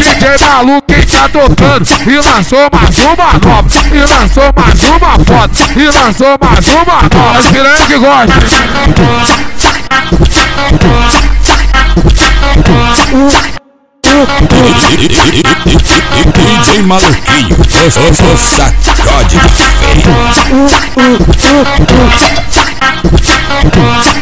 DJ maluco quem tá tocando E lançou mais uma nova E lançou mais uma foto E lançou mais uma nova As piranha que gosta DJ maluquinho, o sacode. da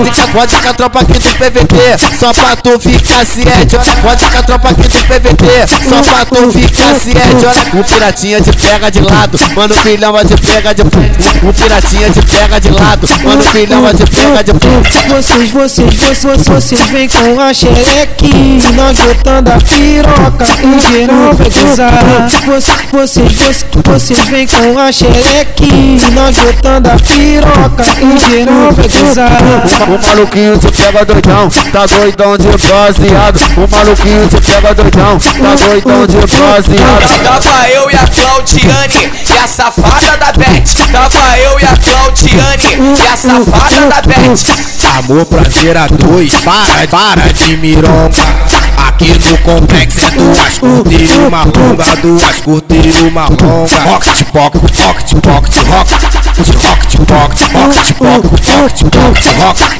Pode pode a tropa aqui do PVT Só pra tu ficar ciente Pode a tropa aqui do PVT Só pra tu ficar ciente O piratinha te pega de lado Mano filhão vai te pega de O piratinha te pega de lado Mano filhão vai te pega de Vocês, vocês, vocês, vocês vem com a xereque Nós botando a piroca O geral vai gozar Vocês, vocês, vocês vem com a xereque Nós botando a piroca O geral vai gozar O maluquinho te pega doidão Tá doidão de baseado O maluquinho te pega doidão Tá doidão de baseado Tava eu e a Claudiane E a safada da Beth Tava eu e a Claudiane E a safada da Beth Amor, prazer a dois, para, para de mironga Aqui no complexo é duas curtas e uma longa Duas curtas e uma longa Rocket, pocket, rocket, pocket, rocket Rocket, pocket, pocket, rocket, pocket, rocket.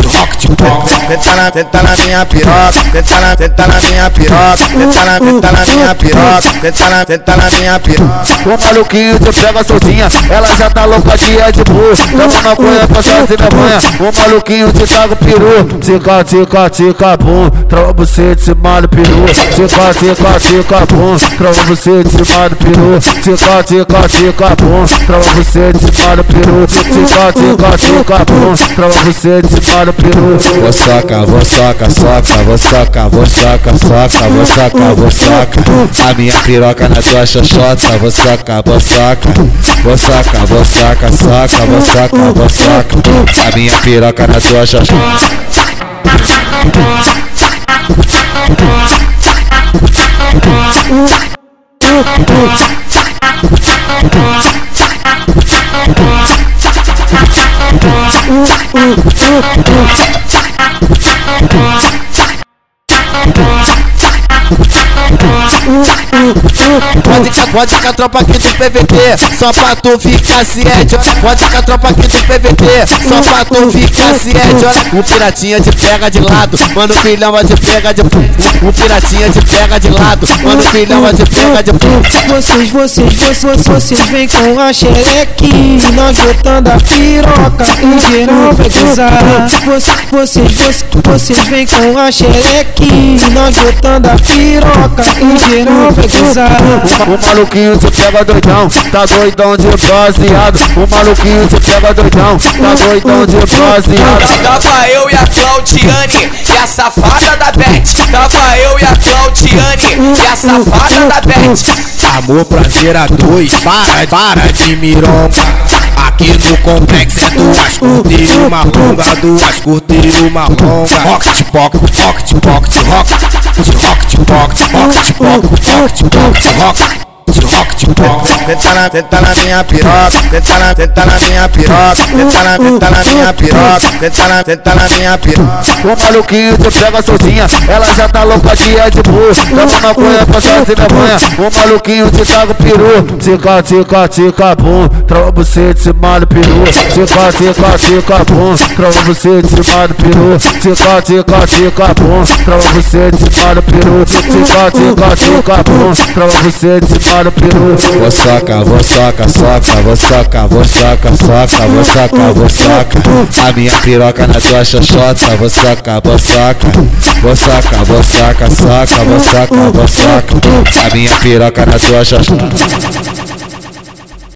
Senta na, na minha piroca, senta na, senta na minha piroca, senta na, senta na minha piroca, senta na, na minha piroca. O maluquinho te pega sozinha, ela já tá louca de Red Bull. Toma maconha pra fazer vergonha, o maluquinho te taca o peru. Tica, tica, tica, bum, trava você de cima do peru. Tica, tica, tica, bum, trava você de cima do peru. Tica, tica, tica, bum, trava você de cima do peru. Tica, tica, tica, bum, trava você de cima do peru. Vou soca, vou soca, soca, vou soca, vou soca, soca, vou soca, vou soca A minha piroca na tua xoxota, vou soca, vou soca Vou soca, vou soca, soca, vou soca, vou soca A minha piroca na tua xoxota Ooh. Pode pode a tropa aqui do PVT Só pra tu ficar ciente. Pode a tropa aqui do PVT Só pra tu ficar ciente. O piratinha te pega de lado Mano filhão vai te pega de O piratinha te pega de lado Mano filhão vai te pega de Vocês, vocês, vocês, vocês vem com a xereque Nós botando a piroca O geral vai gozar. Vocês, vocês, vocês vem com a xereque Nós botando a piroca O geral vai gozar O maluquinho te pega doidão Tá doidão de baseado. O maluquinho te pega doidão Tá doidão de baseado. Tava eu e a Claudiane E a safada da Beth. Tava eu e a Claudiane E a safada da Beth. Amor, prazer a dois, para, para de mironga no complexo duas curtas e uma longa Duas curtas e uma longa Rocket, pocket, rocket, pocket, rocket Rocket, pocket, pocket, rocket, pocket, rocket. Senta na, senta na minha piroca, senta na, senta na minha piroca, senta na, senta na minha piroca, senta na, senta na minha piroca. O maluquinho te pega sozinha, ela já tá louca de Red Bull. Toma maconha pra fazer vergonha, o maluquinho te taca o peru. Tica, tica, tica, bum, trava você de cima do peru. Tica, tica, tica, bum, trava você de cima do peru. Tica, tica, tica, bum, trava você de cima do peru. Tica, tica, tica, bum, trava você de cima do peru. Vou soca, vou soca, soca, vou soca, vou soca, soca, vou soca, vou soca A minha piroca na tua xoxota, vou soca, vou soca Vou soca, vou soca, soca, vou soca, vou soca A minha piroca na tua xoxota